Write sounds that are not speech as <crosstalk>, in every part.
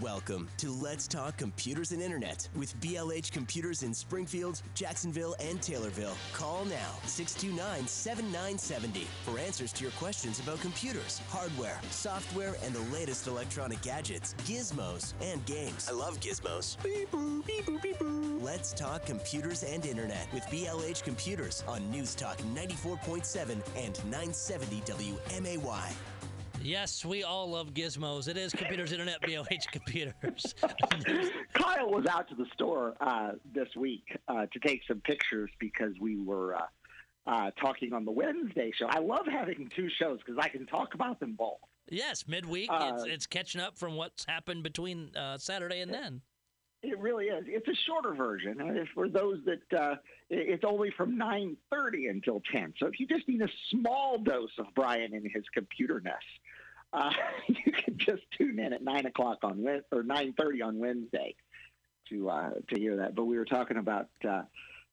Welcome to Let's Talk Computers and Internet with BLH Computers in Springfield, Jacksonville, and Taylorville. Call now 629 7970 for answers to your questions about computers, hardware, software, and the latest electronic gadgets, gizmos, and games. I love gizmos. Beep boop, beep boop, beep boop. Let's Talk Computers and Internet with BLH Computers on News Talk 94.7 and 970 WMAY. Yes, we all love gizmos. It is Computers Internet, BLH Computers. <laughs> Kyle was out to the store uh, this week uh, to take some pictures because we were uh, uh talking on the Wednesday show. I love having two shows because I can talk about them both. Yes, midweek. it's, uh, it's, catching up from what's happened between uh, Saturday and then. It really is. It's a shorter version. Uh, for those that uh, it's only from 9:30 until 10. So if you just need a small dose of Brian and his computer computerness, uh, <laughs> you can just tune in at nine o'clock on or 9:30 on Wednesday to uh, to hear that. But we were talking about uh,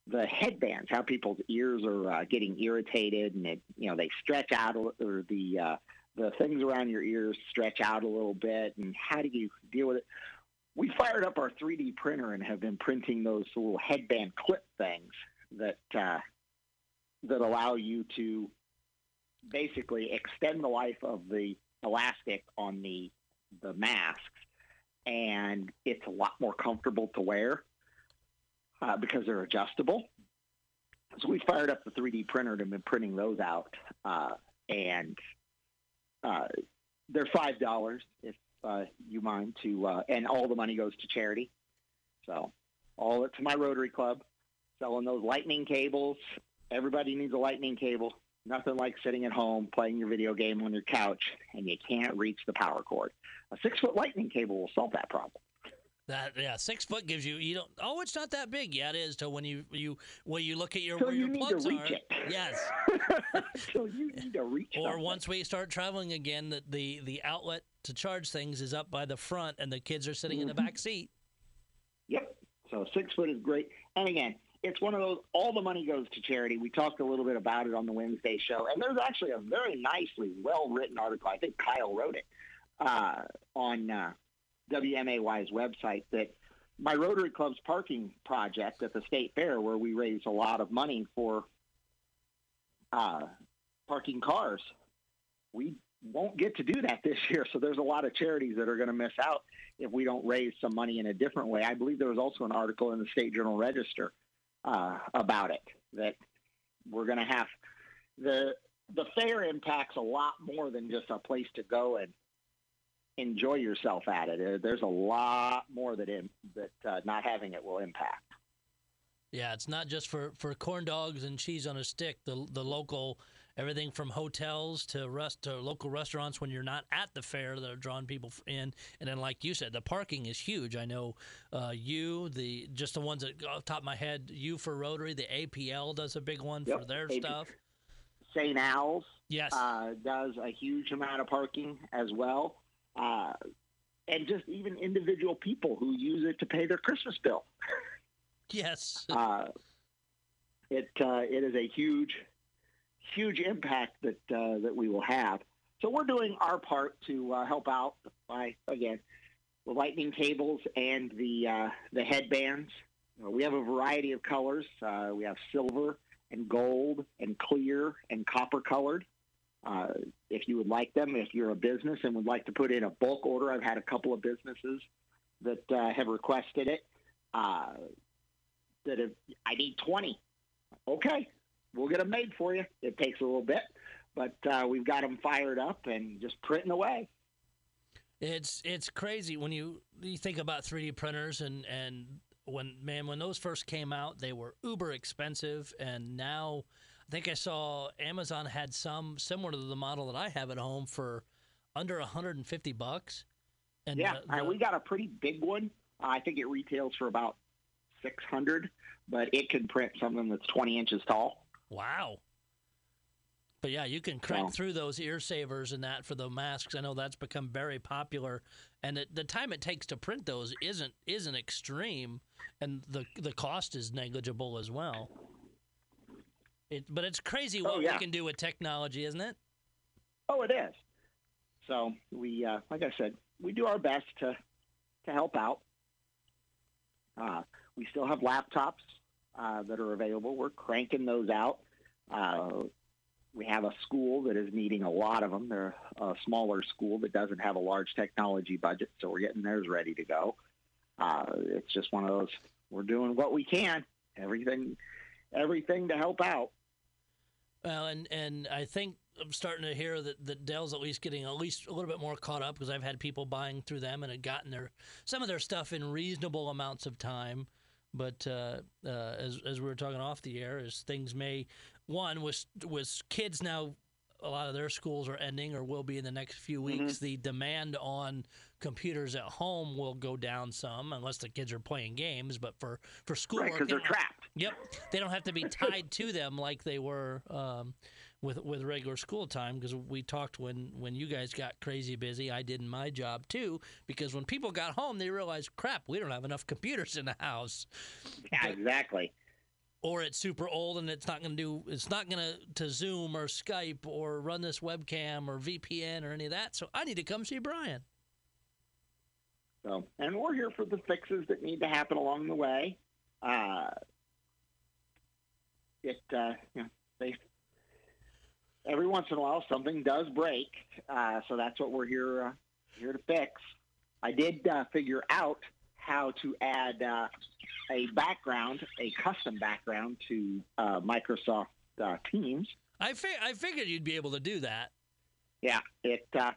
the headbands, how people's ears are uh, getting irritated, and it, you know they stretch out, or the the things around your ears stretch out a little bit, and how do you deal with it? we fired up our 3D printer and have been printing those little headband clip things that uh, that allow you to basically extend the life of the elastic on the the masks, and it's a lot more comfortable to wear uh, because they're adjustable. So we fired up the 3D printer and been printing those out, uh, and uh, they're five dollars if uh, you mind to, uh, and all the money goes to charity. So all to my Rotary Club selling those lightning cables. Everybody needs a lightning cable. Nothing like sitting at home playing your video game on your couch and you can't reach the power cord. A six foot lightning cable will solve that problem. That yeah, six foot gives you you don't. Oh, it's not that big. Yeah, it is. Till when you you when you look at your so where you your plugs are. It. Yes. <laughs> so you need to reach. Or something. once we start traveling again, that the the outlet to charge things is up by the front, and the kids are sitting mm-hmm. in the mm-hmm. back seat. Yep. So six foot is great. And again, it's one of those. All the money goes to charity. We talked a little bit about it on the Wednesday show, and there's actually a very nicely well written article. I think Kyle wrote it uh, on uh, WMAY's website that my Rotary Club's parking project at the state fair, where we raise a lot of money for uh, parking cars, we won't get to do that <laughs> this year. So there's a lot of charities that are going to miss out if we don't raise some money in a different way. I believe there was also an article in the State Journal Register uh, about it that we're going to have the the fair impacts a lot more than just a place to go and enjoy yourself at it. There's a lot more that in, that uh, not having it will impact. Yeah, it's not just for, for corn dogs and cheese on a stick. The the local everything from hotels to rest to local restaurants when you're not at the fair that are drawing people in. And then, like you said, the parking is huge. I know uh, you, the just the ones that off the top of my head, you for Rotary, the APL does a big one yep. for their AP. stuff. St. Al's yes. Uh, does a huge amount of parking as well uh, and just even individual people who use it to pay their Christmas bill. <laughs> Yes. Uh, it uh, it is a huge, huge impact that uh, that we will have. So we're doing our part to uh, help out by again the lightning cables and the uh, the headbands. We have a variety of colors. we have silver and gold and clear and copper colored. Uh, if you would like them, if you're a business and would like to put in a bulk order, I've had a couple of businesses that uh, have requested it. Uh, that have, I need 20. Okay, we'll get them made for you. It takes a little bit, but uh, we've got them fired up and just printing away. It's it's crazy when you you think about 3D printers and and when man when those first came out they were uber expensive and now I think I saw Amazon had some similar to the model that I have at home for under 150 bucks. And yeah, the, the, we got a pretty big one. I think it retails for about 600, but it can print something that's 20 inches tall. Wow. But yeah, you can crank through those ear savers and that for the masks. I know that's become very popular, and it, the time it takes to print those isn't isn't extreme, and the the cost is negligible as well. It, but it's crazy what oh, yeah. we can do with technology, isn't it? Oh, it is. So we, uh, like I said, we do our best to to help out. Uh, we still have laptops uh, that are available. We're cranking those out. Uh, we have a school that is needing a lot of them. They're a smaller school that doesn't have a large technology budget, so we're getting theirs ready to go. Uh, it's just one of those. We're doing what we can. Everything, everything to help out. Well, and and I think I'm starting to hear that, that Dell's at least getting at least a little bit more caught up because I've had people buying through them and had gotten their some of their stuff in reasonable amounts of time. But uh, uh, as as we were talking off the air, as things may one was was kids now, a lot of their schools are ending or will be in the next few Mm-hmm. weeks. The demand on computers at home will go down some unless the kids are playing games. But for for Right, schoolwork, because they they're trapped. Yep, they don't have to be <laughs> tied to them like they were um, with with regular school time. Because we talked when when you guys got crazy busy, I did in my job too. Because when people got home, they realized, crap, we don't have enough computers in the house, Yeah, exactly. or it's super old and it's not going to do, it's not going to to Zoom or Skype or run this webcam or VPN or any of that. So I need to come see Brian. So, and we're here for the fixes that need to happen along the way. Uh, it, uh, you know, they every once in a while something does break, uh, so that's what we're here uh, here to fix. I did uh, figure out how to add uh, a background, a custom background to uh, Microsoft uh, Teams. I fi- I figured you'd be able to do that. Yeah, it uh,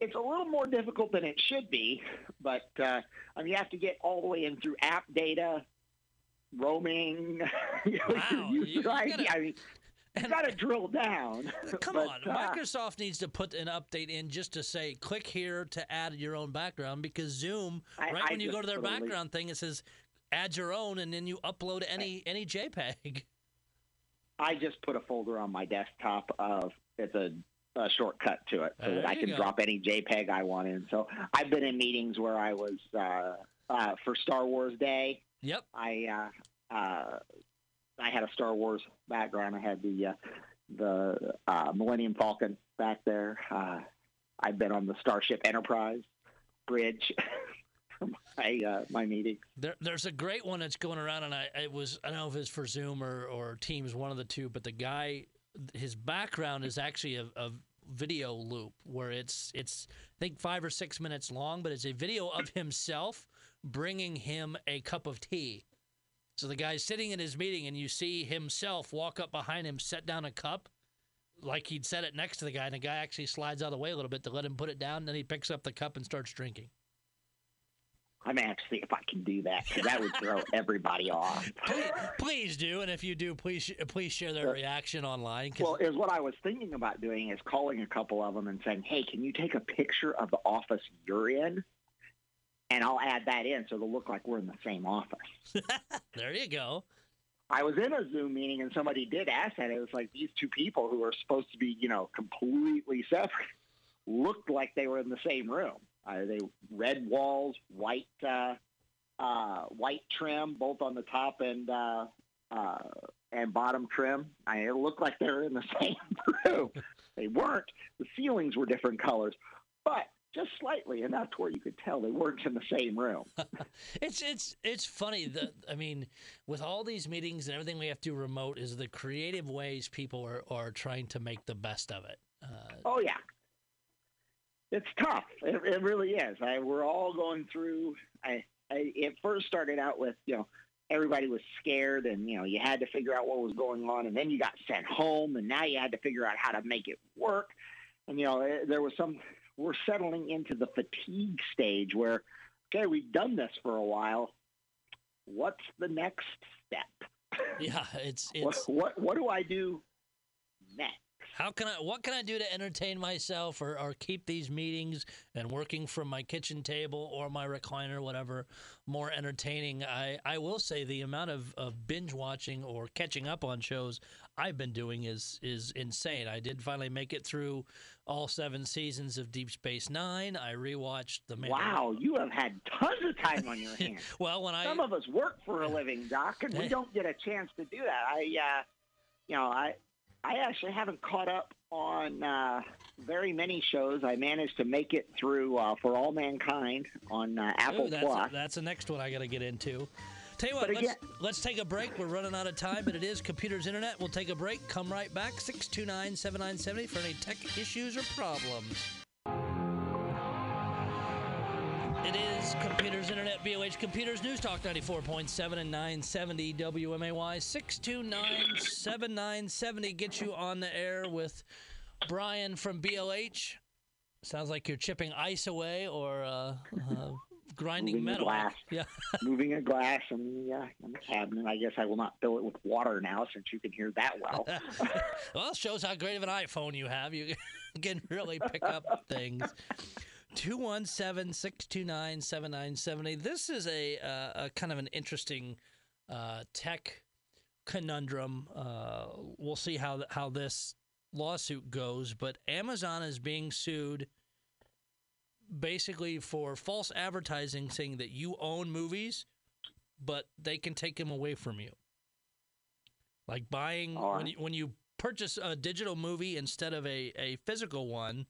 it's a little more difficult than it should be, but uh, I mean you have to get all the way in through app data, roaming. <laughs> you know, Wow, you- you <laughs> gotta- I mean, <laughs> you And- got to drill down. <laughs> Come But, on, uh, Microsoft needs to put an update in just to say click here to add your own background because Zoom, I- right I when you go to their background thing, it says add your own, and then you upload any any JPEG. <laughs> I just put a folder on my desktop of it's a, a shortcut to it so There that I can go. drop any JPEG I want in. So I've been in meetings where I was uh, uh, for Star Wars Day. Yep. I uh, uh, I had a Star Wars background. I had the uh, the uh, Millennium Falcon back there. Uh, I've been on the Starship Enterprise bridge <laughs> for my uh, my meeting. There, there's a great one that's going around, and I it was I don't know if it's for Zoom or, or Teams, one of the two. But the guy, his background is actually a, a video loop where it's it's I think five or six minutes long, but it's a video of himself bringing him a cup of tea. So the guy's sitting in his meeting, and you see himself walk up behind him, set down a cup, like he'd set it next to the guy, and the guy actually slides out of the way a little bit to let him put it down. And Then he picks up the cup and starts drinking. I'm to see if I can do that 'cause that would throw <laughs> everybody off. please, please do, and if you do, please please share their reaction online. Well, is what I was thinking about doing is calling a couple of them and saying, "Hey, can you take a picture of the office you're in?" And I'll add that in so it'll look like we're in the same office. <laughs> there you go. I was in a Zoom meeting and somebody did ask that. It was like these two people who are supposed to be, you know, completely separate <laughs> looked like they were in the same room. Uh, they red walls, white uh, uh, white trim, both on the top and uh, uh, and bottom trim. I, it looked like they were in the <laughs> same room. They weren't. The ceilings were different colors, but just slightly enough to where you could tell they weren't in the same room. <laughs> It's it's it's funny that I mean, with all these meetings and everything we have to do remote, is the creative ways people are, are trying to make the best of it. Uh, Oh yeah, it's tough. It, it really is. I, we're all going through. I, I it first started out with you know everybody was scared and you know you had to figure out what was going on, and then you got sent home, and now you had to figure out how to make it work. And you know eh, there was some. We're settling into the fatigue stage where okay we've done this for a while. What's the next step? <laughs> yeah, it's What, it's what what do I do next? how can I what can I do to entertain myself or, or keep these meetings and working from my kitchen table or my recliner, whatever, more entertaining. I, I will say the amount of, of binge watching or catching up on shows I've been doing is is insane. I did finally make it through all seven seasons of Deep Space Nine. I rewatched the Mandalorian. Wow, you have had tons of time on your <laughs> hands. Well, when I Some of us work for a living, Doc, and we don't get a chance to do that. I, uh, you know, I, I actually haven't caught up on uh, very many shows. I managed to make it through uh, For All Mankind on uh, Apple Ooh, that's, Plus. A, that's the next one I got to get into. Tell you what, let's, again- let's take a break. We're running out of time, but it is Computers Internet. We'll take a break. Come right back. 629 7970 for any tech issues or problems. It is Computers Internet, BLH Computers News Talk 94.7 and 970 WMAY. 629 7970 gets you on the air with Brian from BLH. Sounds like you're chipping ice away or uh, uh, grinding Moving the metal. glass. <laughs> Yeah. <laughs> Moving a glass in the, uh, in the cabinet. I guess I will not fill it with water now since you can hear that well. <laughs> well, it shows how great of an iPhone you have. You can really pick up things. 217 629 7970. This is a, uh, a kind of an interesting uh, tech conundrum. Uh, we'll see how, how this lawsuit goes, but Amazon is being sued basically for false advertising saying that you own movies, but they can take them away from you. Like buying All when you, when you purchase a digital movie instead of a, a physical one,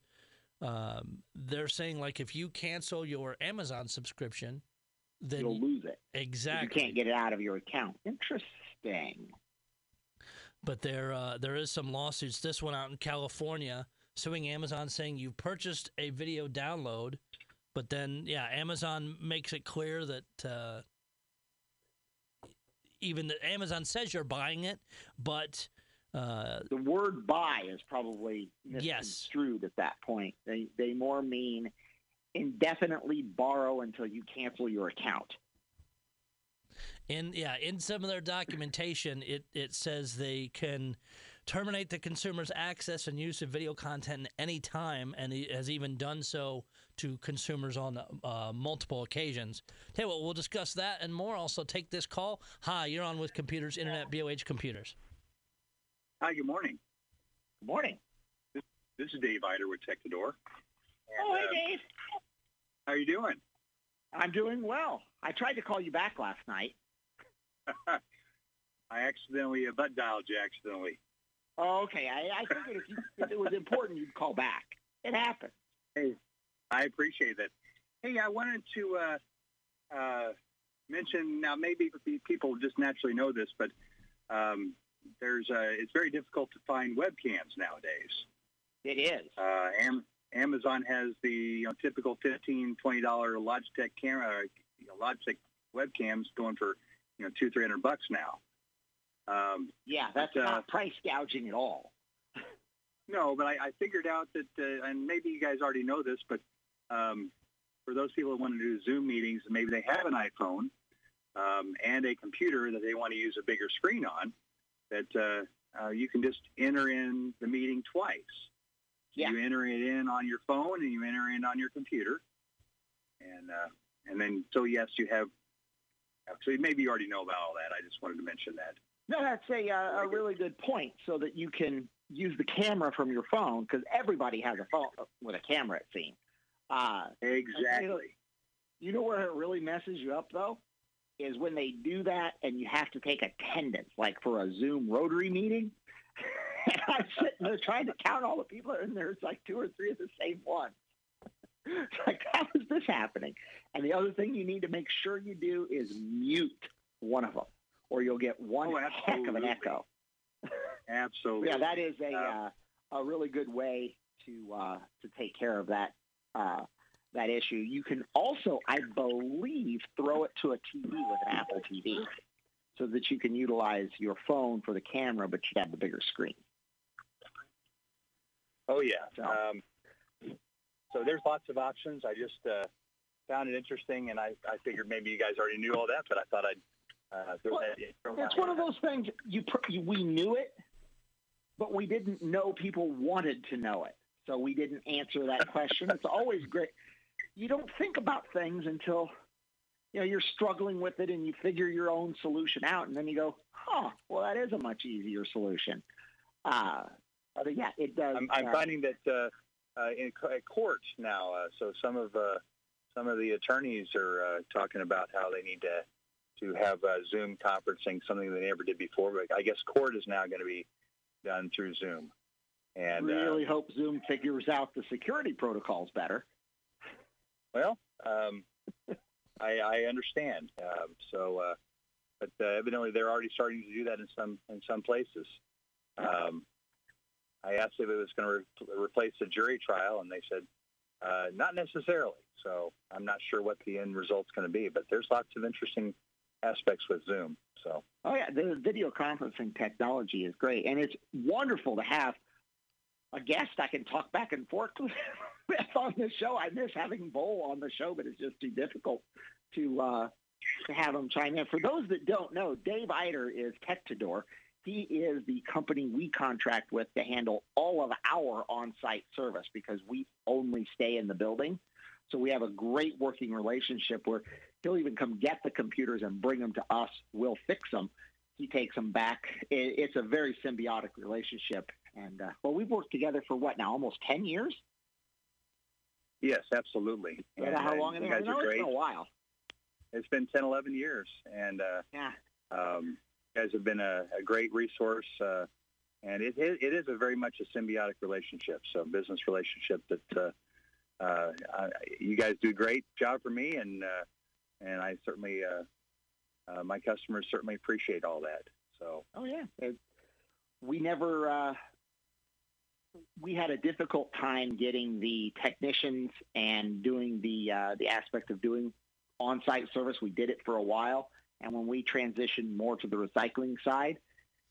um, they're saying like if you cancel your Amazon subscription, then You'll lose it. exactly You can't get it out of your account. Interesting. but there uh, there is some lawsuits. This one out in California suing Amazon, saying you purchased a video download, but then yeah, Amazon makes it clear that uh, even that Amazon says you're buying it, but uh, The word buy is probably Yes. misconstrued at that point. They, they more mean indefinitely borrow until you cancel your account. in yeah in some of their documentation, it it says they can terminate the consumer's access and use of video content at any time, and it has even done so to consumers on uh, multiple occasions. Tell you what, we'll discuss that and more. Also, take this call. Hi, you're on with Computers Internet, BLH Computers. Hi, good morning. Good morning. This is Dave Eider with Technador. Oh, hey, Dave. How are you doing? I'm doing well. I tried to call you back last night. <laughs> I accidentally, uh, butt dialed you accidentally. Oh, okay. I, I figured if, you, if it was important, you'd call back. It happened. Hey, I appreciate that. Hey, I wanted to uh, uh, mention, now maybe people just naturally know this, but um, there's uh, it's very difficult to find webcams nowadays. It is. Uh, Am- Amazon has the you know, typical $15, Logitech camera, you know, Logitech webcams going for you know two, three hundred bucks now. Um, Yeah, that's But, uh, not price gouging at all. No, but I, I figured out that, uh, and maybe you guys already know this, but um, for those people that want to do Zoom meetings, maybe they have an iPhone um, and a computer that they want to use a bigger screen on, that uh, uh, you can just enter in the meeting twice. Yeah. You enter it in on your phone and you enter it on your computer, and uh, and then so yes, you have. So maybe you already know about all that. I just wanted to mention that. No, that's a, uh, a really good point so that you can use the camera from your phone because everybody has a phone with a camera, it seems. Uh, Exactly. you know where it really messes you up, though? Is when they do that and you have to take attendance, like for a Zoom Rotary meeting. <laughs> and I'm sitting there trying to count all the people, and there's like two or three of the same ones. It's like, how is this happening? And the other thing you need to make sure you do is mute one of them, or you'll get one Oh, heck of an echo. Absolutely. Yeah, that is a Uh, uh, a really good way to uh, to take care of that uh, that issue. You can also, I believe, throw it to a TV with an Apple TV, so that you can utilize your phone for the camera, but you have the bigger screen. Oh yeah. So- Um, so there's lots of options. I just uh, found it interesting, and I, I figured maybe you guys already knew all that, but I thought I'd uh, Well, It's one of those things you, pr- you we knew it, but we didn't know people wanted to know it, so we didn't answer that question. it's always great. You don't think about things until you know you're struggling with it, and you figure your own solution out, and then you go, "Huh, well, that is a much easier solution." Uh, but yeah, it does. I'm, I'm uh, finding that uh, uh, in co- court now, uh, so some of uh, some of the attorneys are uh, talking about how they need to to have uh, Zoom conferencing, something they never did before. But I guess court is now going to be done through Zoom. And I really uh, hope Zoom figures out the security protocols better. Well, um, <laughs> I, I, understand. Um, so, uh, but uh, evidently they're already starting to do that in some in some places. Um, I asked if it was going to re- replace the jury trial, and they said uh, not necessarily. So I'm not sure what the end result's going to be, but there's lots of interesting aspects with Zoom. So. Oh yeah, the video conferencing technology is great, and it's wonderful to have a guest I can talk back and forth with <laughs> on the show. I miss having Bo on the show, but it's just too difficult to uh, to have him chime in. For those that don't know, Dave Eider is Tectador. He is the company we contract with to handle all of our on-site service because we only stay in the building. So we have a great working relationship where he'll even come get the computers and bring them to us. We'll fix them. He takes them back. It's a very symbiotic relationship. And uh, well, we've worked together for what now? Almost ten years. Yes, absolutely. And, how long? You guys are great. It's been a while. It's been 10, 11 years, and uh, yeah, um, you guys have been a, a great resource. Uh, and it, it, it is a very much a symbiotic relationship, so business relationship that uh, uh, I, you guys do a great job for me, and uh, and I certainly uh, uh, my customers certainly appreciate all that. So oh yeah, it, we never uh, we had a difficult time getting the technicians and doing the uh, the aspect of doing on-site service. We did it for a while, and when we transitioned more to the recycling side,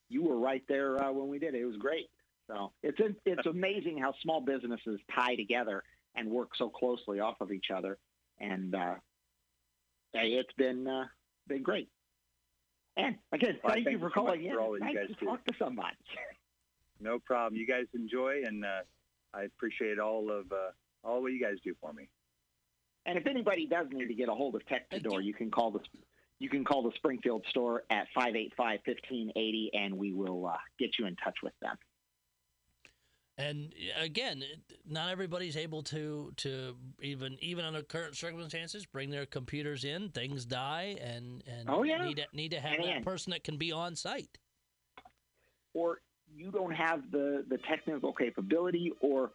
you were right there uh, when we did it. It was great. So it's it's <laughs> amazing how small businesses tie together and work so closely off of each other, and uh, it's been uh, been great. And again, well, thank, you for calling in. For all nice you guys to do. talk to somebody. No problem. You guys enjoy, and uh, I appreciate all of uh, all what you guys do for me. And if anybody does need to get a hold of Tectador, you can call the you can call the Springfield store at 585-1580, and we will uh, get you in touch with them. And again, not everybody's able to to even even under current circumstances bring their computers in. Things die, and and oh, yeah. need to, need to have and that person that can be on site. Or you don't have the, the technical capability or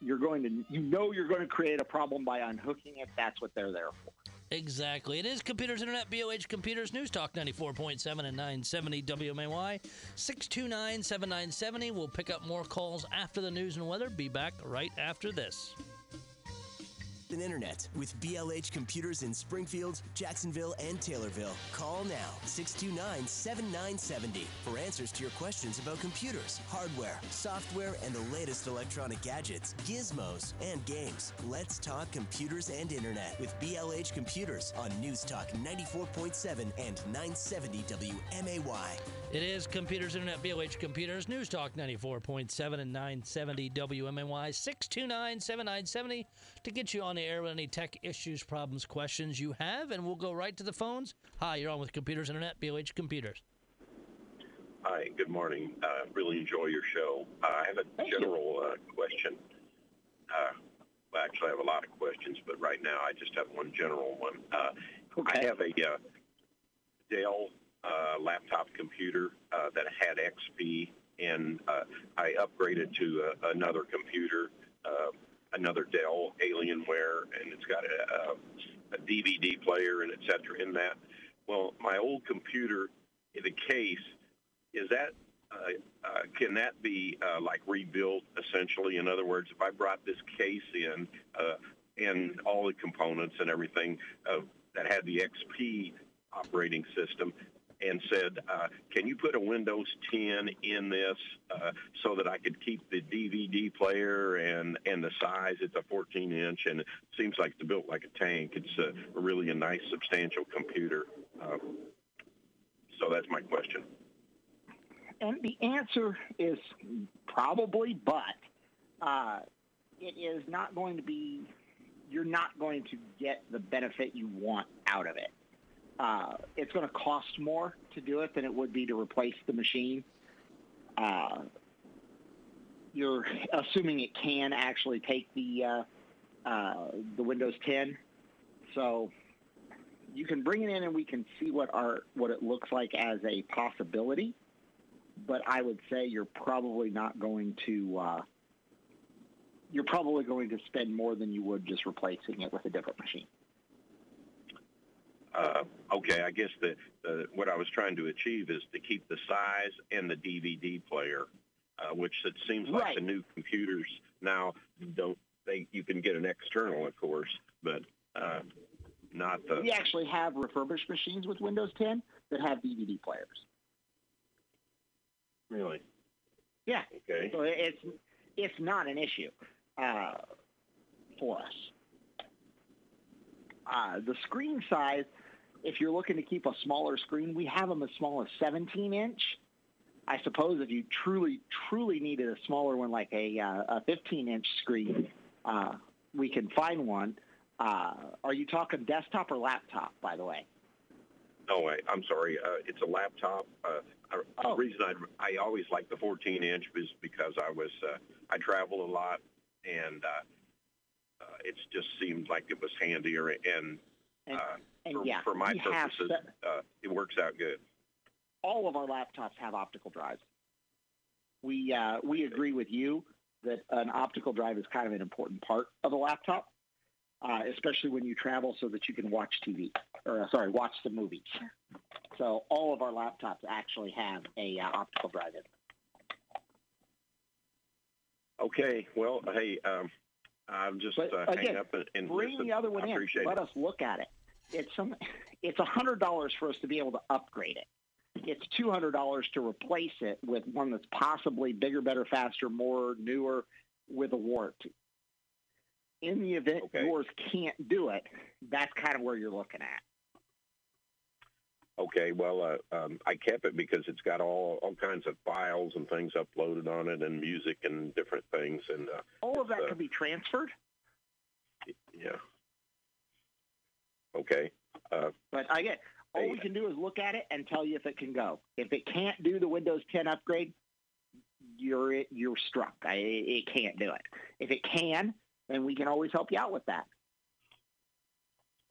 you're going to you know you're going to create a problem by unhooking it that's what they're there for Exactly. It is Computers Internet, BLH Computers, News Talk 94.7 and 970 WMAY. 629 7970. We'll pick up more calls after the news and weather. Be back right after this and internet with BLH Computers in Springfield, Jacksonville, and Taylorville. Call now 629 7970 for answers to your questions about computers, hardware, software, and the latest electronic gadgets, gizmos, and games. Let's talk computers and internet with BLH Computers on News Talk 94.7 and 970 WMAY. It is Computers Internet, BLH Computers, News Talk 94.7 and 970 WMAY, 629 7970 to get you on the air with any tech issues, problems, questions you have, and we'll go right to the phones. Hi, you're on with Computers Internet, BLH Computers. Hi, good morning. Uh, really enjoy your show. Uh, I have a Thank general uh, question. Uh, well, actually, I have a lot of questions, but right now I just have one general one. Uh, okay. I have a uh, Dell uh, laptop computer uh, that had XP, and uh, I upgraded to uh, another computer, uh, another Dell Alienware, and it's got a, a, a DVD player and et cetera in that. Well, my old computer, the case, is that uh, uh, can that be uh, like rebuilt essentially? In other words, if I brought this case in uh, and all the components and everything uh, that had the XP operating system, and said, uh, "Can you put a Windows 10 in this uh, so that I could keep the DVD player and and the size? It's a 14 inch, and it seems like it's built like a tank. It's a, really a nice, substantial computer." Uh, so that's my question. And the answer is probably, but uh, it is not going to be. You're not going to get the benefit you want out of it uh, it's going to cost more to do it than it would be to replace the machine. Uh, you're assuming it can actually take the uh, uh, the Windows 10, so you can bring it in and we can see what our what it looks like as a possibility. but I would say you're probably not going to. Uh, you're probably going to spend more than you would just replacing it with a different machine. Uh, okay, I guess the, the what I was trying to achieve is to keep the size and the DVD player, uh, which it seems like Right. the new computers now don't. They you can get an external, of course, but uh, not the. We actually have refurbished machines with Windows 10 that have DVD players. Really? Yeah. Okay. So it's it's not an issue uh, for us. Uh, the screen size, if you're looking to keep a smaller screen, we have them as small as 17 inch. I suppose if you truly truly needed a smaller one, like a uh, a 15 inch screen, uh, we can find one. Uh, are you talking desktop or laptop, by the way? No, wait, I'm sorry. Uh, it's a laptop. Uh, I, Oh. The reason I I always liked the 14 inch is because I was uh, I travel a lot and uh, uh, it just seemed like it was handier and And, uh, and for, yeah, for my purposes se- uh, it works out good. all of our laptops have optical drives. We uh, we agree with you that an optical drive is kind of an important part of a laptop, uh, especially when you travel, so that you can watch TV or uh, sorry, watch the movies. So all of our laptops actually have a uh, optical drive in. Okay. Well, hey, um, I'm just uh, again, up and, and Bring listen. the other one in. Let it. us look at it. It's some. It's a hundred dollars for us to be able to upgrade it. It's two hundred dollars to replace it with one that's possibly bigger, better, faster, more newer, with a warranty. In the event Okay. yours can't do it, that's kind of where you're looking at. Okay. Well, uh, um, I kept it because it's got all all kinds of files and things uploaded on it, and music and different things, and uh, All of that Uh, can be transferred, yeah. Okay. Uh, but again, all we can do is look at it and tell you if it can go. If it can't do the Windows 10 upgrade, you're you're struck. I, it can't do it. If it can, then we can always help you out with that.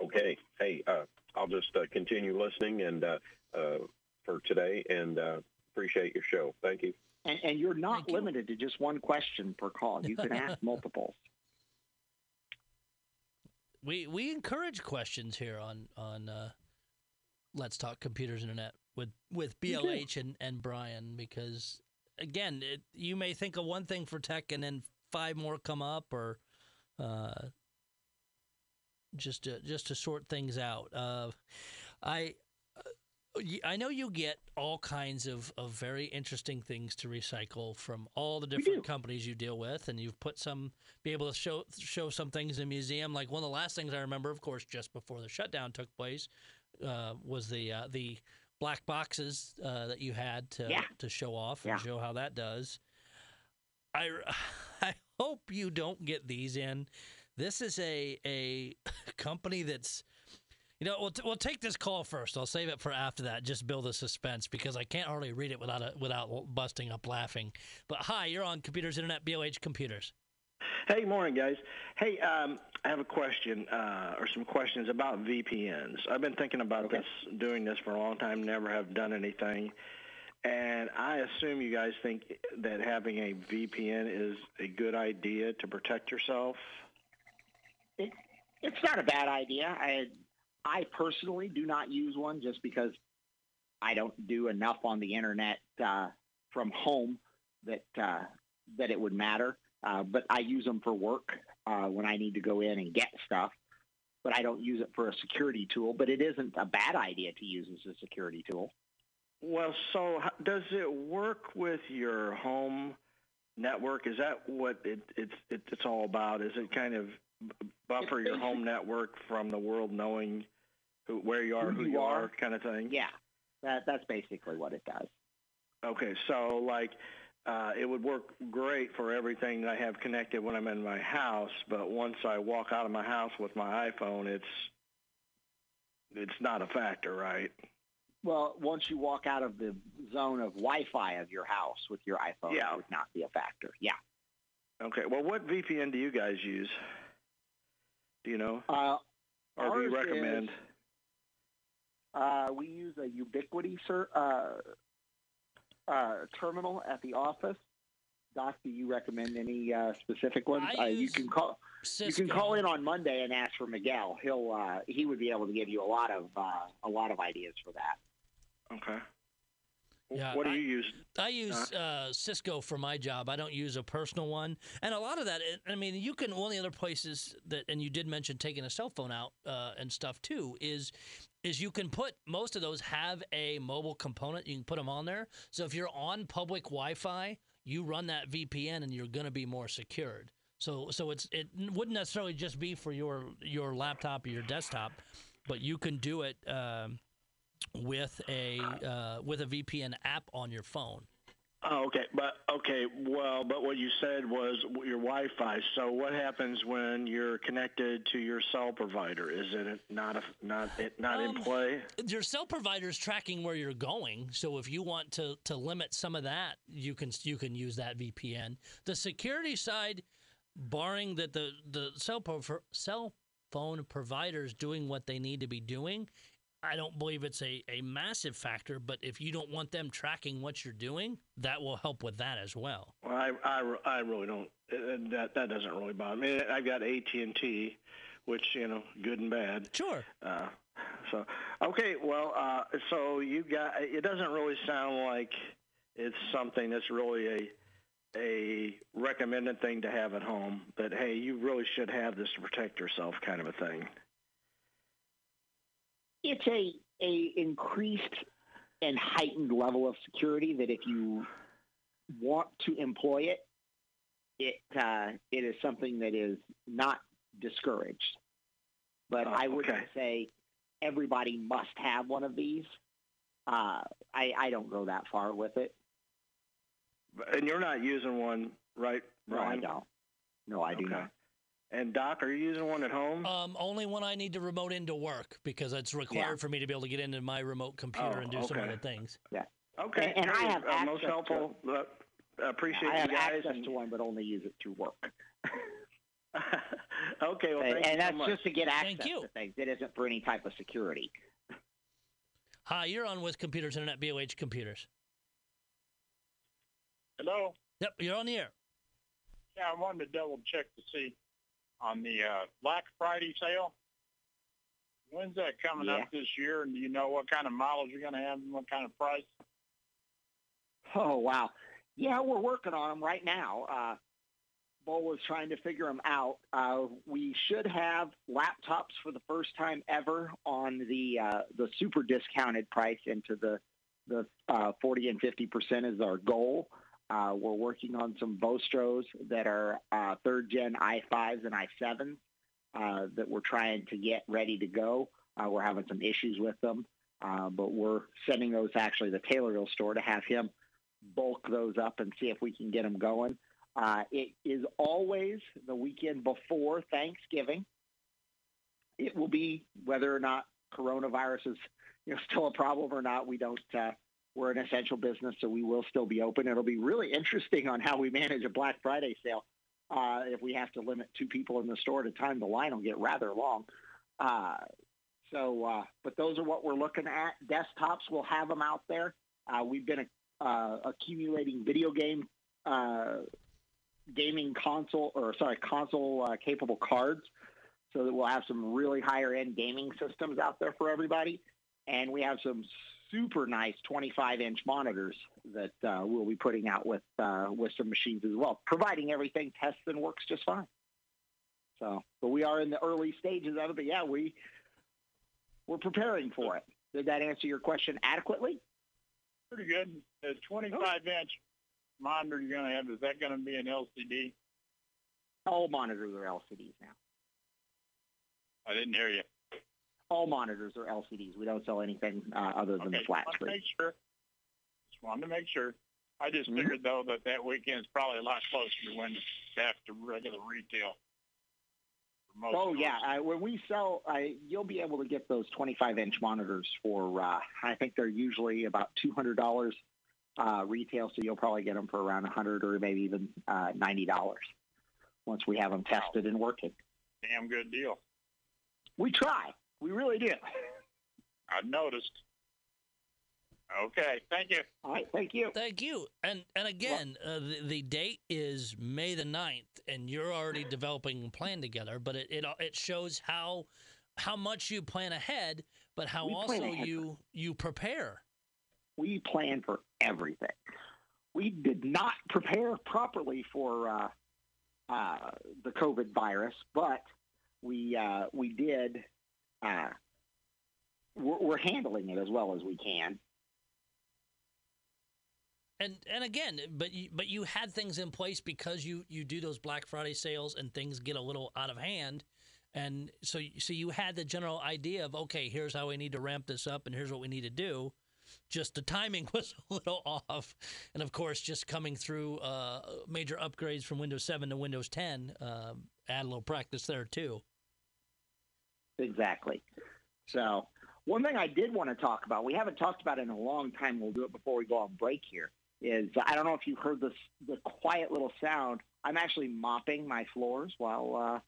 Okay. Hey, uh, I'll just uh, continue listening and uh, uh, for today, and uh, appreciate your show. Thank you. And, and you're not Thank you. limited to just one question per call. You can ask multiples. We we encourage questions here on on uh, Let's Talk Computers Internet with with BLH and, and Brian because again it, you may think of one thing for tech and then five more come up or uh, just to just to sort things out. Uh, I I know you get all kinds of, of very interesting things to recycle from all the different companies you deal with, and you've put some be able to show show some things in a museum. Like one of the last things I remember, of course, just before the shutdown took place, uh, was the uh, the black boxes uh, that you had to Yeah. to show off and Yeah. show how that does. I <laughs> I hope you don't get these in. This is a a <laughs> company that's you know, we'll, t- we'll take this call first. I'll save it for after that. Just build a suspense because I can't hardly read it without a, without busting up laughing. But hi, you're on Computers Internet, BLH Computers. Hey, morning, guys. Hey, um, I have a question uh, or some questions about VPNs. I've been thinking about this, doing this for a long time, never have done anything. And I assume you guys think that having a VPN is a good idea to protect yourself. It, it's not a bad idea. I I personally do not use one just because I don't do enough on the internet uh, from home that uh, that it would matter. Uh, but I use them for work uh, when I need to go in and get stuff. But I don't use it for a security tool. But it isn't a bad idea to use as a security tool. Well, so does it work with your home network? Is that what it, it's it, it's all about? Is it kind of buffer your home network from the world knowing who, where you are, Who who, you are. are, kind of thing? Yeah, that that's basically what it does. Okay, so like uh, it would work great for everything that I have connected when I'm in my house, but once I walk out of my house with my iPhone, it's it's not a factor, right? Well, once you walk out of the zone of Wi-Fi of your house with your iPhone, Yeah. it would not be a factor. Yeah. Okay. Well, what VPN do you guys use? Do you know, Uh, or do you recommend? is- uh, we use a Ubiquiti, sir. Uh, uh, terminal at the office. Doc, do you recommend any uh, specific ones? I uh, you can call. Cisco. You can call in on Monday and ask for Miguel. He'll uh, he would be able to give you a lot of uh, a lot of ideas for that. Okay. Yeah, what do I- you use? I use uh, Cisco for my job. I don't use a personal one, and a lot of that. I mean, you can one of the other places that, and you did mention taking a cell phone out uh, and stuff too. Is is you can put most of those have a mobile component. You can put them on there. So if you're on public Wi-Fi, you run that VPN, and you're going to be more secured. So so it's it wouldn't necessarily just be for your your laptop or your desktop, but you can do it. Um, with a uh, with a VPN app on your phone. Oh, okay, but okay, well, but what you said was your Wi-Fi. So what happens when you're connected to your cell provider? Is it not a, not it not in Um, play? Your cell provider is tracking where you're going, so if you want to to limit some of that, you can you can use that VPN. The security side, barring that the the cell pro- cell phone providers doing what they need to be doing, I don't believe it's a, a massive factor. But if you don't want them tracking what you're doing, that will help with that as well. Well, I, I, I really don't. uh, That that doesn't really bother me. I've got AT and T, which you know, good and bad. Sure. Uh, so okay, well, uh, so you got. It doesn't really sound like it's something that's really a a recommended thing to have at home. But hey, you really should have this to protect yourself, kind of a thing. It's a a increased and heightened level of security that if you want to employ it, it uh, it is something that is not discouraged. But Oh, I wouldn't okay. say everybody must have one of these. Uh, I, I don't go that far with it. And you're not using one, right, No, I don't. No, I do not. And Doc, are you using one at home? Um, only when I need to remote into work because it's required Yeah. for me to be able to get into my remote computer Oh, and do some okay. other things. Yeah. Okay, and- and I have uh, most access to helpful. Uh, appreciate I have you guys. access and- to one, but only use it through work. <laughs> okay, well, and thank and you that's so much. just to get Thank access you. to things. It isn't for any type of security. Hi, you're on with Computers Internet, BLH Computers. Hello. Yep, you're on the air. Yeah, I wanted to double check to see on the uh, Black Friday sale. When's that coming Yeah. up this year? And do you know what kind of models you're going to have and what kind of price? Oh wow, yeah, we're working on them right now. Uh, Bo was trying to figure them out. Uh, we should have laptops for the first time ever on the uh, the super discounted price into the the uh, 40 and 50 percent is our goal. Uh, we're working on some Vostros that are uh, third gen i5s and i7s uh, that we're trying to get ready to go. Uh, we're having some issues with them, uh, but we're sending those actually to the Taylorville store to have him bulk those up and see if we can get them going. Uh, it is always the weekend before Thanksgiving. It will be whether or not coronavirus is you know still a problem or not. We don't. We're an essential business, so we will still be open. It'll be really interesting on how we manage a Black Friday sale. Uh, if we have to limit two people in the store at a time, the line will get rather long. Uh, so, uh, but those are what we're looking at. Desktops, we'll have them out there. Uh, we've been uh, accumulating video game uh, gaming console or sorry console capable cards so that we'll have some really higher end gaming systems out there for everybody and we have some super nice 25 inch monitors that uh, we'll be putting out with uh, with some machines as well providing everything tests and works just fine so but we are in the early stages of it but yeah we we're preparing for it did that answer your question adequately Pretty good. The 25 inch monitor you're going to have, is that going to be an LCD? all monitors are lcds now I didn't hear you. All monitors are LCDs. We don't sell anything uh, other than Okay, the flat just wanted to screen. make sure. Just wanted to make sure. I just Mhm. figured, though, that that weekend's probably a lot closer to when after regular retail. most Oh stores. yeah, I, when we sell, I, you'll be able to get those 25 inch monitors for. Uh, I think they're usually about $200 uh, retail, so you'll probably get them for around 100 or maybe even uh, $90 once we have them tested and working. Damn good deal. We try. We really did. I've noticed. Okay, thank you. All right, thank you. Thank you. And and again, uh, the, the date is May the 9th, and you're already developing a plan together. But it, it it shows how how much you plan ahead, but how We also you you prepare. we plan for everything. We did not prepare properly for uh, uh, the COVID virus, but we uh, we did. Uh, we're, we're handling it as well as we can. And and again, but you, but you had things in place because you you do those Black Friday sales and things get a little out of hand, and so so you had the general idea of okay, here's how we need to ramp this up, and here's what we need to do. Just the timing <laughs> was a little off, and of course, just coming through uh, major upgrades from Windows 7 to Windows 10, uh, add a little practice there too. Exactly. So, one thing I did want to talk about, we haven't talked about it in a long time. We'll do it before we go on break here. Is I don't know if you heard this the quiet little sound. I'm actually mopping my floors while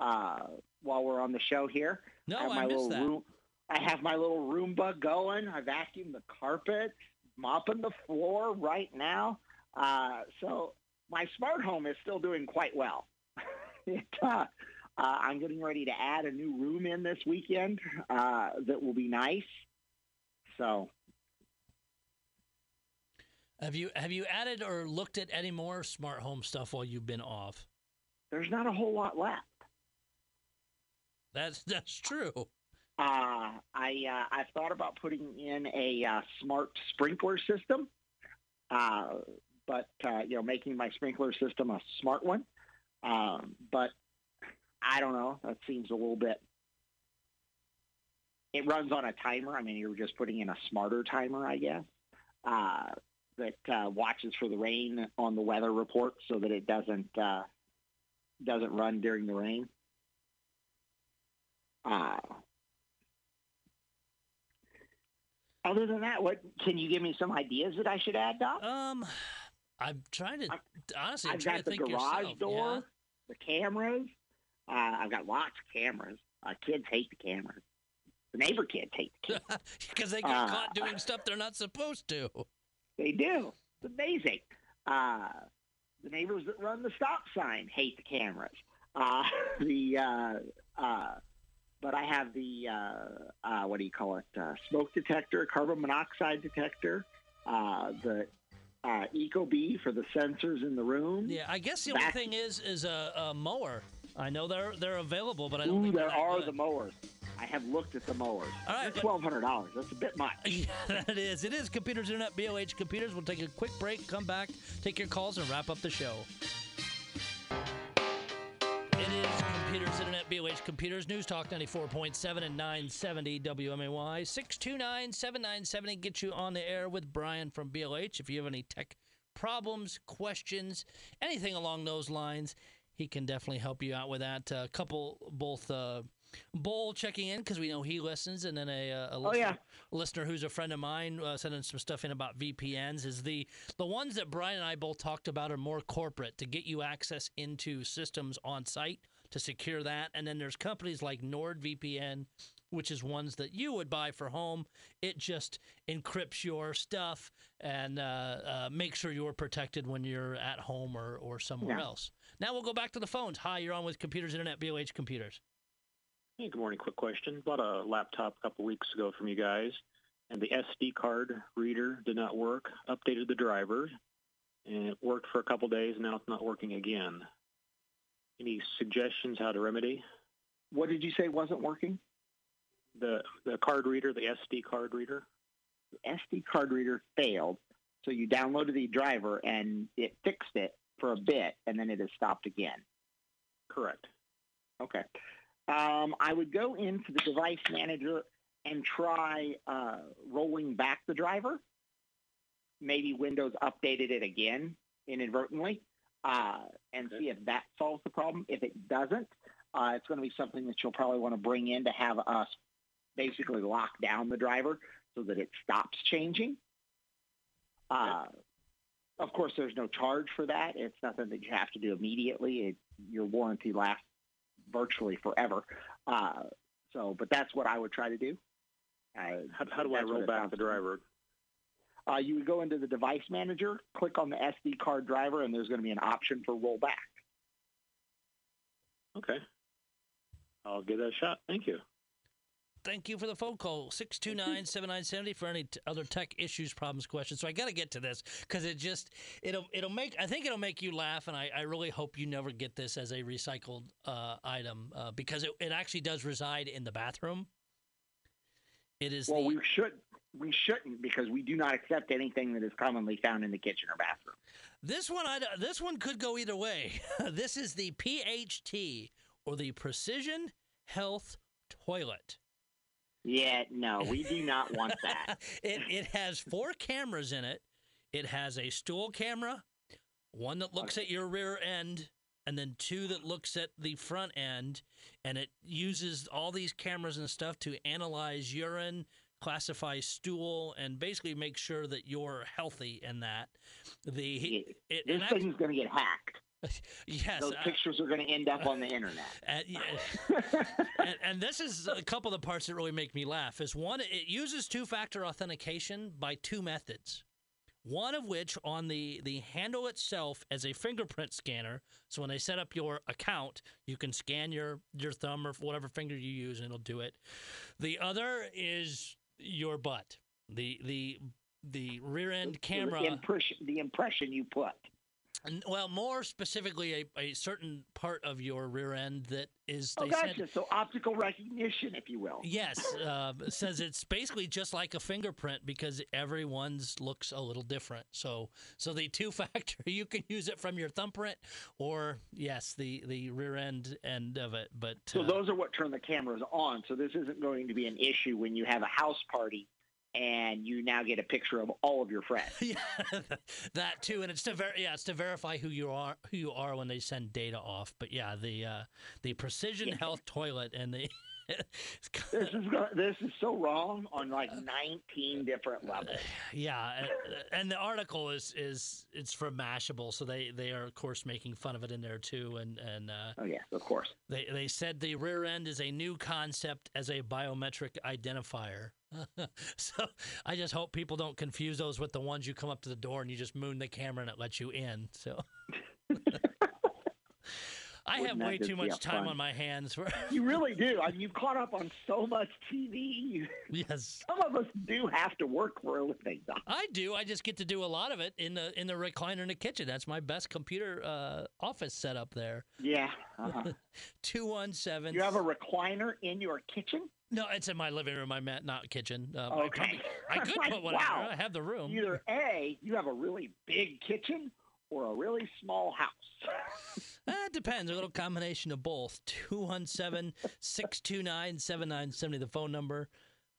uh, uh, while we're on the show here. No, I have I, my missed little that. room. I have my little Roomba going. I vacuumed the carpet, mopping the floor right now. Uh, so my smart home is still doing quite well. <laughs> it, uh, I'm getting ready to add a new room in this weekend uh, that will be nice. So Have you have you added or looked at any more smart home stuff while you've been off? there's not a whole lot left. That's that's true. Uh, I uh, I thought about putting in a uh, smart sprinkler system, uh, but uh, you know, making my sprinkler system a smart one. Um, but I don't know. That seems a little bit. It runs on a timer. I mean, you're just putting in a smarter timer, I guess, uh, that uh, watches for the rain on the weather report, so that it doesn't uh, doesn't run during the rain. Uh, other than that, what can you give me some ideas that I should add, Doc? Um, I'm trying to I've- honestly. I'm I've trying got to the think garage yourself. door, the cameras. Uh, I've got lots of cameras. Uh, kids hate the cameras. The neighbor kids hate the cameras. <laughs> because they get Uh, caught doing <laughs> stuff they're not supposed to. they do. It's amazing. Uh, the neighbors that run the stop sign hate the cameras. Uh, <laughs> the uh, uh, but I have the uh, uh, what do you call it? Uh, smoke detector, carbon monoxide detector, uh, the uh, EcoBee for the sensors in the room. Yeah, I guess the only Back- thing is is a, a mower. I know they're they're available, but I don't Ooh, think there they're good. the mowers. I have looked at the mowers. All right, twelve hundred dollars. That's a bit much. <laughs> Yeah, that is. It is Computers Internet, BLH Computers. We'll take a quick break, come back, take your calls, and wrap up the show. It is Computers Internet, BLH Computers, News Talk 94.7 and 970 WMAY. 629 7970 get you on the air with Brian from BLH. If you have any tech problems, questions, anything along those lines, he can definitely help you out with that. A couple, both. Uh, Bull checking in because we know he listens, and then a, uh, a Oh, listener, yeah. listener who's a friend of mine uh, sending some stuff in about VPNs. Is the the ones that Brian and I both talked about are more corporate to get you access into systems on site to secure that, and then there's companies like NordVPN, which is ones that you would buy for home. It just encrypts your stuff and uh, uh, makes sure you're protected when you're at home or or somewhere Yeah. else. Now we'll go back to the phones. Hi, you're on with Computers Internet, BLH Computers. Hey, good morning. Quick question. Bought a laptop a couple weeks ago from you guys, and the SD card reader did not work. Updated the driver, and it worked for a couple days. Now it's not working again. Any suggestions how to remedy What did you say wasn't working? the the card reader, the SD card reader? The SD card reader failed, so you downloaded the driver and it fixed it for a bit, and then it has stopped again. Correct. Okay. Um, I would go into the device manager and try uh, rolling back the driver. Maybe Windows updated it again inadvertently, uh, and see if that solves the problem. If it doesn't, uh, it's going to be something that you'll probably want to bring in to have us basically lock down the driver so that it stops changing. Uh, of course, there's no charge for that. It's nothing that you have to do immediately. It, your warranty lasts virtually forever. Uh, so, but that's what I would try to do. Uh, How, how do I roll back the driver? uh, you would go into the device manager, click on the SD card driver, and there's going to be an option for rollback. Okay. I'll give that a shot. Thank you. Thank you for the phone call, 629-7970 for any t- other tech issues, problems, questions. So I got to get to this because it just, it'll, it'll make, I think it'll make you laugh. And I, I really hope you never get this as a recycled uh, item uh, because it, it actually does reside in the bathroom. It is Well, the, we should we shouldn't because we do not accept anything that is commonly found in the kitchen or bathroom. This one, I, this one could go either way. <laughs> this is the PHT or the Precision Health Toilet. Yeah, no, we do not want that. <laughs> it it has four cameras in it. It has a stool camera, one that looks at your rear end, and then two that looks at the front end, and it uses all these cameras and stuff to analyze urine, classify stool, and basically make sure that you're healthy in that. The it, this and thing's going to get hacked. <laughs> yes, Those I- pictures are going to end up on the internet. <laughs> and, yeah, and, and this is a couple of the parts that really make me laugh. Is one, it uses two-factor authentication by two methods. One of which on the the handle itself as a fingerprint scanner. So when they set up your account, you can scan your your thumb or whatever finger you use, and it'll do it. The other is your butt. The the the rear end camera. The impression, the impression you put. Well, more specifically, a, a certain part of your rear end that is. Oh, gotcha. said, so optical recognition, if you will. yes, uh, says it's basically just like a fingerprint because everyone's looks a little different. So, so the two <laughs> factor, you can use it from your thumbprint, or yes, the the rear end end of it. But So uh, those are what turn the cameras on. So this isn't going to be an issue when you have a house party and you now get a picture of all of your friends. <laughs> yeah, that too, and it's to ver- yeah, it's to verify who you are, who you are when they send data off. But yeah, the uh, the precision health toilet and the <laughs> This is this is so wrong on like 19 different levels. <sighs> yeah, and, the article is is it's from Mashable, so they they are of course making fun of it in there too, and and uh, Oh yes, of course. they they said the rear end is a new concept as a biometric identifier. <laughs> so I just hope people don't confuse those with the ones you come up to the door and you just moon the camera and it lets you in. So. <laughs> I have way too much time fun- on my hands for <laughs> You really do. I mean, you've caught up on so much TV. <laughs> Yes. some of us do have to work for a living. I do. I just get to do a lot of it in the in the recliner in the kitchen. That's my best computer uh, office setup there. Yeah. Uh-huh. <laughs> Two one seven. You have a recliner in your kitchen? No, it's in my living room. I'm at not kitchen. Um, I, Okay. probably- I could Like, put one in wow. I have the room. Either A, you have a really big kitchen or a really small house. Eh, it depends. A little combination of both. 217 629 7970, the phone number.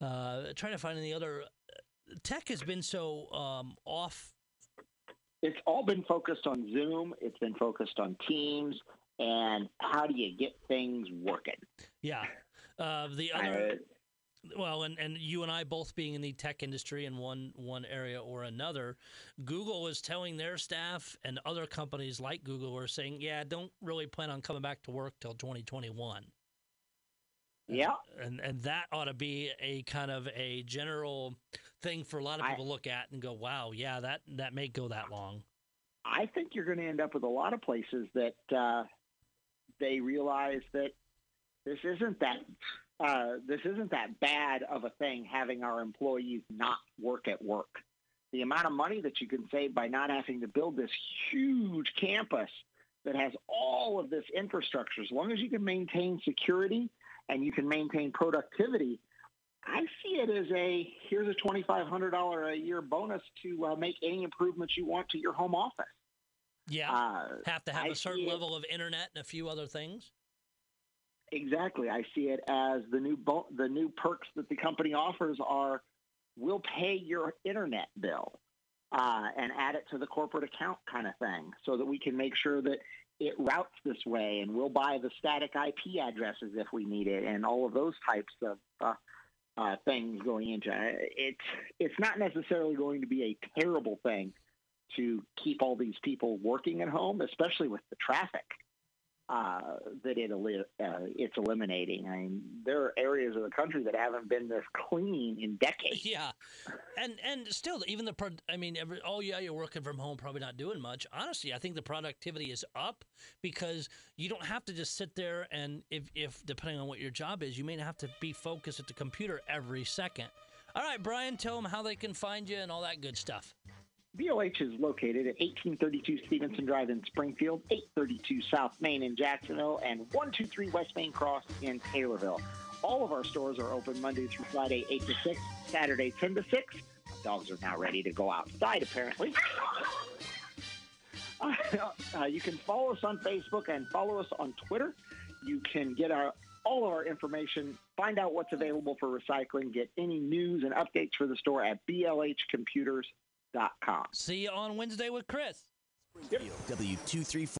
Uh, trying to find any other. Tech has been so um, off. It's all been focused on Zoom. It's been focused on Teams. And how do you get things working? Yeah. Uh, the other. Well and, and you and i both being in the tech industry in one one area or another google is telling their staff and other companies like google are saying yeah don't really plan on coming back to work till 2021 Yeah. and and that ought to be a kind of a general thing for a lot of I- people to look at and go wow yeah that that may go that long I think you're going to end up with a lot of places that uh, they realize that this isn't that uh, this isn't that bad of a thing having our employees not work at work. The amount of money that you can save by not having to build this huge campus that has all of this infrastructure, as long as you can maintain security and you can maintain productivity, I see it as a here's a twenty five hundred dollar a year bonus to uh, make any improvements you want to your home office. yeah Uh, have to have I a certain level of internet and a few other things Exactly. I see it as the new bo- the new perks that the company offers are we'll pay your internet bill uh, and add it to the corporate account kind of thing so that we can make sure that it routes this way and we'll buy the static IP addresses if we need it and all of those types of uh, uh, things going into it. It's, it's not necessarily going to be a terrible thing to keep all these people working at home, especially with the traffic. Uh, that it uh, it's eliminating. I mean, there are areas of the country that haven't been this clean in decades. Yeah, and and still, even the pro- I mean, every, oh yeah, you're working from home, probably not doing much. Honestly, I think the productivity is up because you don't have to just sit there and if if depending on what your job is, you may not have to be focused at the computer every second. All right, Brian, tell them how they can find you and all that good stuff. BLH is located at 1832 Stevenson Drive in Springfield, 832 South Main in Jacksonville, and 123 West Main Cross in Taylorville. All of our stores are open Monday through Friday, 8 to 6, Saturday, 10 to 6. Dogs are now ready to go outside, apparently. <laughs> Uh, you can follow us on Facebook and follow us on Twitter. You can get our all of our information, find out what's available for recycling, get any news and updates for the store at blhcomputers.com. See you on Wednesday with Chris. Yep. W234.